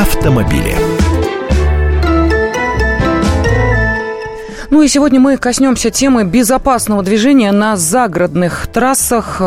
автомобиле. Ну и сегодня мы коснемся темы безопасного движения на загородных трассах.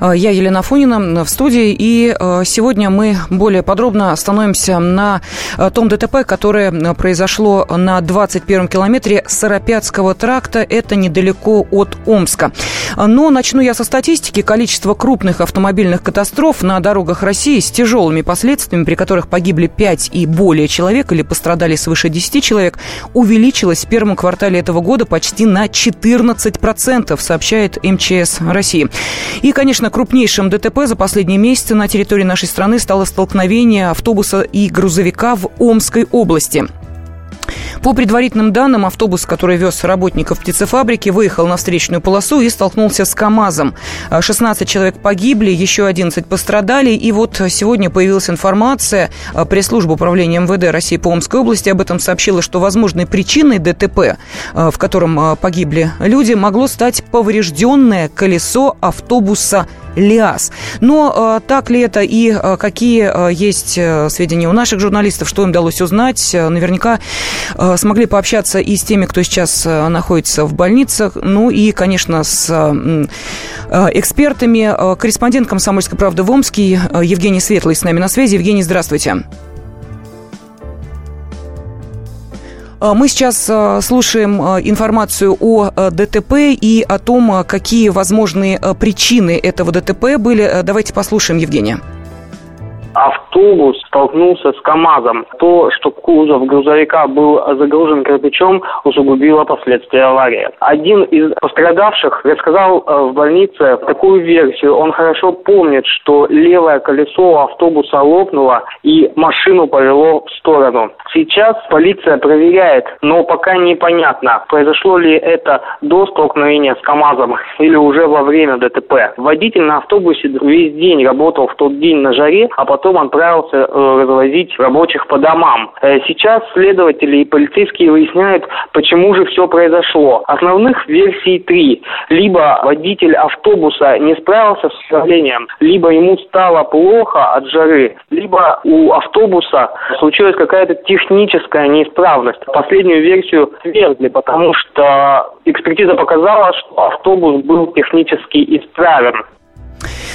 Э, я Елена Фонина в студии, и э, сегодня мы более подробно остановимся на э, том ДТП, которое произошло на 21-м километре Сыропятского тракта. Это недалеко от Омска. Но начну я со статистики. Количество крупных автомобильных катастроф на дорогах России с тяжелыми последствиями, при которых погибли 5 и более человек или пострадали свыше 10 человек, увеличилось в первом квартале этого года почти на 14%, сообщает МЧС России. И, конечно, крупнейшим ДТП за последние месяцы на территории нашей страны стало столкновение автобуса и грузовика в Омской области. По предварительным данным, автобус, который вез работников птицефабрики, выехал на встречную полосу и столкнулся с КАМАЗом. 16 человек погибли, еще 11 пострадали. И вот сегодня появилась информация, пресс-служба управления МВД России по Омской области об этом сообщила, что возможной причиной ДТП, в котором погибли люди, могло стать поврежденное колесо автобуса ЛиАЗ. Но э, так ли это и э, какие э, есть сведения у наших журналистов, что им удалось узнать, наверняка смогли пообщаться и с теми, кто сейчас находится в больницах, ну и, конечно, с экспертами. Корреспондент «Комсомольской правды» в Омске Евгений Светлый с нами на связи. Евгений, здравствуйте. А, мы сейчас а, слушаем а, информацию о ДТП и о том, какие возможные причины этого ДТП были. Давайте послушаем Евгения автобус столкнулся с КАМАЗом. То, что кузов грузовика был загружен кирпичом, усугубило последствия аварии. Один из пострадавших рассказал э, в больнице такую версию. Он хорошо помнит, что левое колесо автобуса лопнуло и машину повело в сторону. Сейчас полиция проверяет, но пока непонятно, произошло ли это до столкновения с КАМАЗом или уже во время ДТП. Водитель на автобусе весь день работал в тот день на жаре, а потом потом отправился э, развозить рабочих по домам. Э, сейчас следователи и полицейские выясняют, почему же все произошло. Основных версий три. Либо водитель автобуса не справился с управлением, либо ему стало плохо от жары, либо у автобуса случилась какая-то техническая неисправность. Последнюю версию свергли, потому что экспертиза показала, что автобус был технически исправен.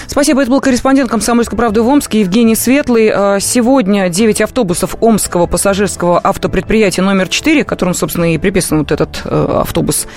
Спасибо. Это был корреспондент «Комсомольской правды» в Омске Евгений Светлый. А, сегодня 9 автобусов Омского пассажирского автопредприятия номер 4, которым, собственно, и приписан вот этот э, автобус,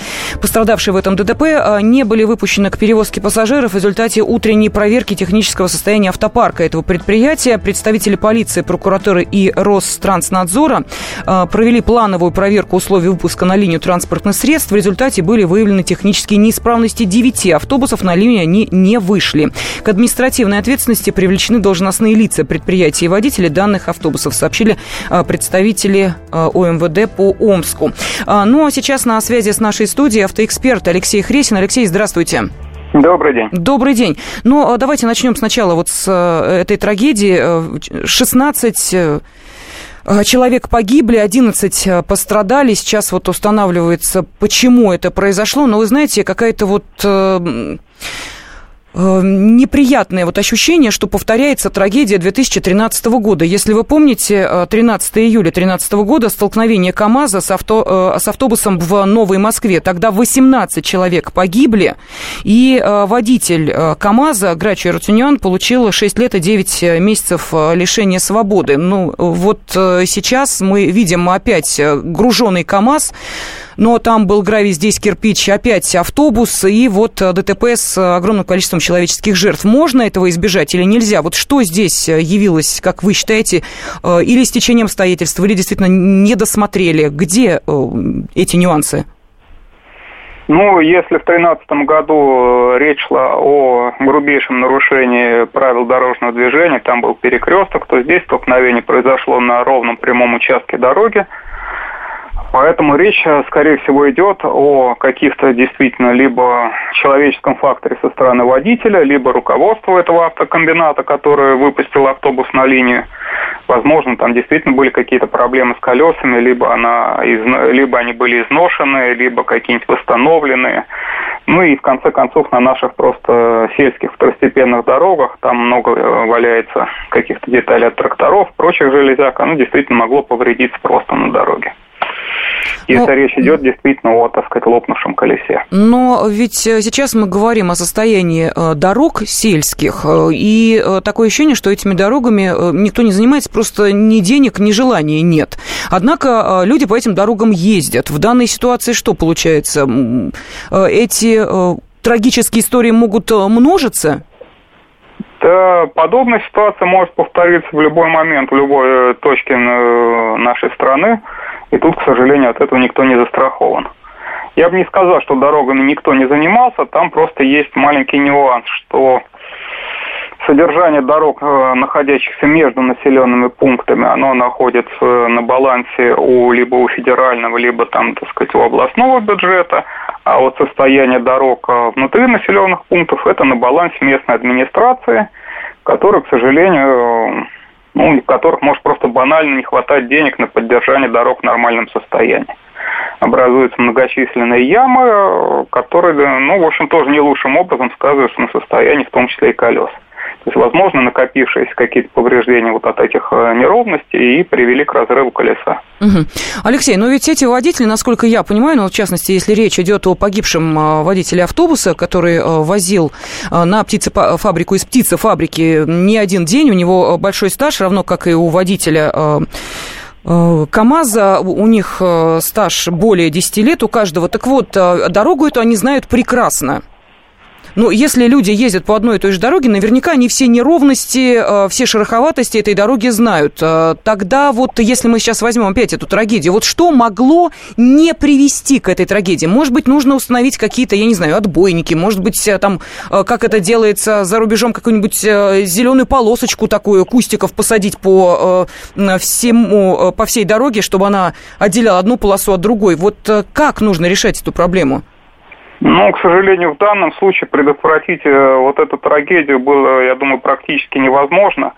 пострадавший в этом ДТП, а, не были выпущены к перевозке пассажиров в результате утренней проверки технического состояния автопарка этого предприятия. Представители полиции, прокуратуры и Ространснадзора а, провели плановую проверку условий выпуска на линию транспортных средств. В результате были выявлены технические неисправности 9 автобусов. На линию они не вышли. К административной ответственности привлечены должностные лица предприятий и водители данных автобусов, сообщили а, представители а, ОМВД по Омску. А, ну а сейчас на связи с нашей студией автоэксперт Алексей Хресин. Алексей, здравствуйте. Добрый день. Добрый день. Ну, давайте начнем сначала вот с этой трагедии. 16 э, человек погибли, 11 пострадали. Сейчас вот устанавливается, почему это произошло. Но вы знаете, какая-то вот э, Э, неприятное вот ощущение, что повторяется трагедия 2013 года. Если вы помните, 13 э, июля 2013 года столкновение КАМАЗа с, авто, э, с автобусом в Новой Москве. Тогда 18 человек погибли, и водитель КАМАЗа Грачи Рутюнян получил 6 лет и 9 месяцев лишения свободы. Ну, вот сейчас мы видим опять груженный КАМАЗ, но там был гравий, здесь кирпич, опять автобус, и вот э, ДТП с огромным количеством человеческих жертв. Можно этого избежать или нельзя? Вот что здесь э, явилось, как вы считаете, э, или с течением обстоятельств, или действительно не досмотрели? Где эти нюансы? Ну, если в 2013 году речь шла о грубейшем нарушении правил дорожного движения, там был перекресток, то здесь столкновение произошло на ровном прямом участке дороги. Поэтому речь, э, скорее всего, идет о каких-то действительно либо человеческом факторе со стороны водителя, либо руководства этого автокомбината, который выпустил автобус на линию. Возможно, там действительно были какие-то проблемы с колесами, либо, она, либо они были изношены, либо какие-нибудь восстановленные. Ну и в конце концов на наших просто сельских второстепенных дорогах, там много э, валяется каких-то деталей от тракторов, прочих железяк, оно действительно могло повредиться просто на дороге. Если ну, речь идет действительно о, так сказать, лопнувшем колесе. Но ведь э, сейчас мы говорим о состоянии э, дорог сельских, и такое ощущение, что этими дорогами никто не занимается, просто ни денег, ни желания нет. Однако люди по этим дорогам ездят. В данной ситуации что получается? Эти трагические истории могут множиться? Да, подобная ситуация может повториться в любой момент, в любой точке нашей страны. И тут, к сожалению, от этого никто не застрахован. Я бы не сказал, что дорогами никто не занимался, там просто есть маленький нюанс, что содержание дорог, э, находящихся между населенными пунктами, оно находится на балансе у либо у федерального, либо там, так сказать, у областного бюджета, а вот состояние дорог э, внутри населенных пунктов это на балансе местной администрации, которая, к сожалению, ну, у которых может просто банально не хватать денег на поддержание дорог в нормальном состоянии. Образуются многочисленные ямы, которые, ну, в общем, тоже не лучшим образом сказываются на состоянии, в том числе и колес. То есть, возможно, накопившиеся какие-то повреждения вот от этих э, неровностей и привели к разрыву колеса. Угу. Алексей, но ведь эти водители, насколько я понимаю, ну, в частности, если речь идет о погибшем э, водителе автобуса, который э, возил на птицефабрику из птицефабрики не один день, у него большой стаж, равно как и у водителя КАМАЗа, у них стаж более 10 лет у каждого. Так вот, дорогу эту они знают прекрасно. Ну, если люди ездят по одной и той же дороге, наверняка они все неровности, э, все шероховатости этой дороги знают. Э, тогда вот, если мы сейчас возьмем опять эту трагедию, вот что могло не привести к этой трагедии? Может быть, нужно установить какие-то, я не знаю, отбойники, может быть, э, там, как это делается за рубежом, какую-нибудь зеленую полосочку такую, кустиков посадить по всему, по всей дороге, чтобы она отделяла одну полосу от другой. Вот как нужно решать эту проблему? Ну, к сожалению, в данном случае предотвратить э, вот эту трагедию было, я думаю, практически невозможно.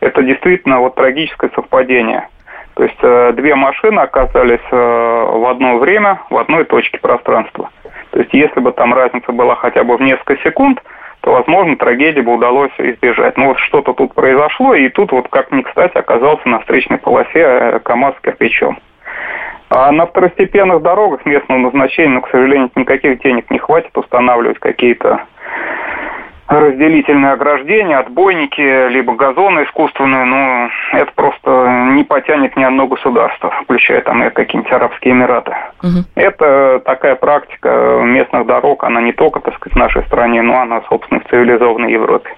Это действительно вот трагическое совпадение. То есть э, две машины оказались э, в одно время в одной точке пространства. То есть если бы там разница была хотя бы в несколько секунд, то, возможно, трагедии бы удалось избежать. Но вот что-то тут произошло, и тут вот как ни кстати оказался на встречной полосе КАМАЗ с кирпичом. А на второстепенных дорогах местного назначения, ну, к сожалению, никаких денег не хватит устанавливать какие-то разделительные ограждения, отбойники, либо газоны искусственные, ну, это просто не потянет ни одно государство, включая там и какие-нибудь Арабские Эмираты. Угу. Это такая практика местных дорог, она не только, так сказать, в нашей стране, но она, собственно, в цивилизованной Европе.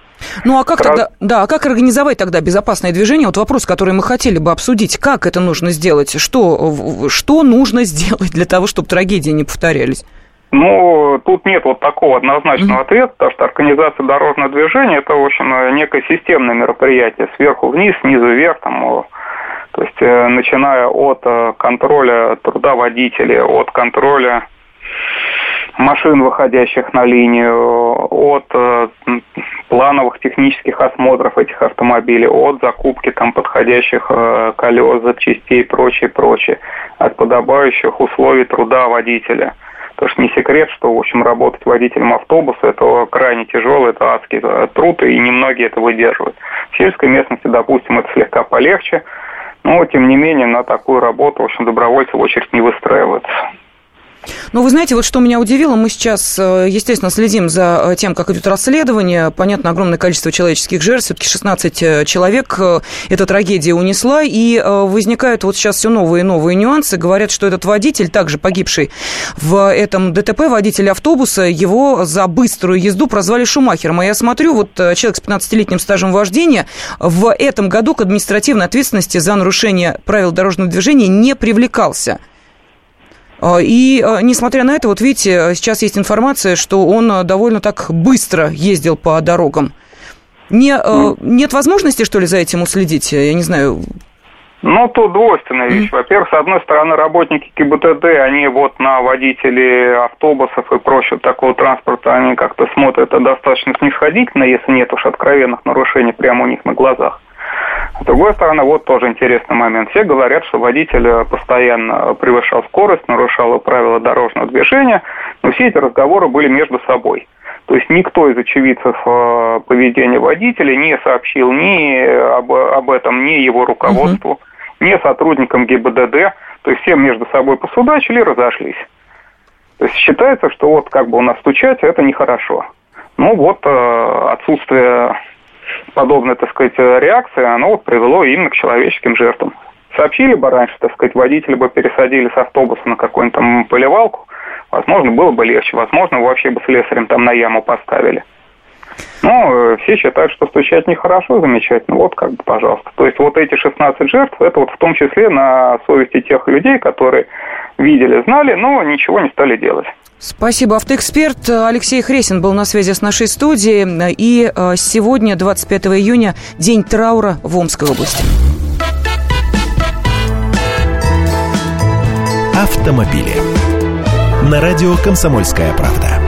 Ну а как Раз... тогда, да, а как организовать тогда безопасное движение? Вот вопрос, который мы хотели бы обсудить. Как это нужно сделать? Что, что нужно сделать для того, чтобы трагедии не повторялись? Ну, тут нет вот такого однозначного mm-hmm. ответа, потому что организация дорожного движения – это, в общем, некое системное мероприятие, сверху вниз, снизу вверх, там, то есть, э, начиная от э, контроля труда водителей, от контроля машин, выходящих на линию, от э, плановых технических осмотров этих автомобилей, от закупки там подходящих э, колес, запчастей и прочее, прочее, от подобающих условий труда водителя. Потому что не секрет, что, в общем, работать водителем автобуса – это крайне тяжелый, это адский э, труд, и немногие это выдерживают. В сельской местности, допустим, это слегка полегче, но, тем не менее, на такую работу, в общем, добровольцы в очередь не выстраиваются. Ну, вы знаете, вот что меня удивило, мы сейчас, э, естественно, следим за э, тем, как идет расследование. Понятно, огромное количество человеческих жертв, все-таки 16 э, человек эта трагедия унесла, и возникают вот сейчас все новые и новые нюансы. Говорят, что этот водитель, также погибший в этом ДТП, водитель автобуса, его за быструю езду прозвали Шумахером. А я смотрю, вот человек с 15-летним стажем вождения в этом году к административной ответственности за нарушение правил дорожного движения не привлекался. А, и а, несмотря на это, вот видите, сейчас есть информация, что он а, довольно так быстро ездил по дорогам. Не, mm. Нет возможности, что ли, за этим уследить? Я не знаю. Ну, тут двойственная вещь. Во-первых, с одной стороны, работники ГИБДД, они вот на водителей автобусов и прочего такого транспорта, они как-то смотрят достаточно снисходительно, если нет уж откровенных нарушений прямо у них на глазах. С другой стороны, вот тоже интересный момент. Все говорят, что водитель постоянно превышал скорость, нарушал правила дорожного движения, но все эти разговоры были между собой. То есть никто из очевидцев э, поведения водителя не сообщил ни об, об этом ни его руководству, угу. ни сотрудникам ГИБДД. То есть все между собой посудачили и разошлись. То есть считается, что вот как бы у нас стучать, это нехорошо. Ну вот э, отсутствие подобной, так сказать, реакции, оно вот привело именно к человеческим жертвам. Сообщили бы раньше, так сказать, водители бы пересадили с автобуса на какую-нибудь там поливалку, возможно, было бы легче, возможно, вообще бы слесарем там на яму поставили. Ну, э, все считают, что стучать нехорошо, замечательно. Вот как бы, пожалуйста. То есть вот эти 16 жертв, это вот в том числе на совести тех людей, которые видели, знали, но ничего не стали делать. Спасибо. Автоэксперт Алексей Хресин был на связи с нашей студией. И э, сегодня, 25 июня, день траура в Омской области. Автомобили. На радио «Комсомольская правда».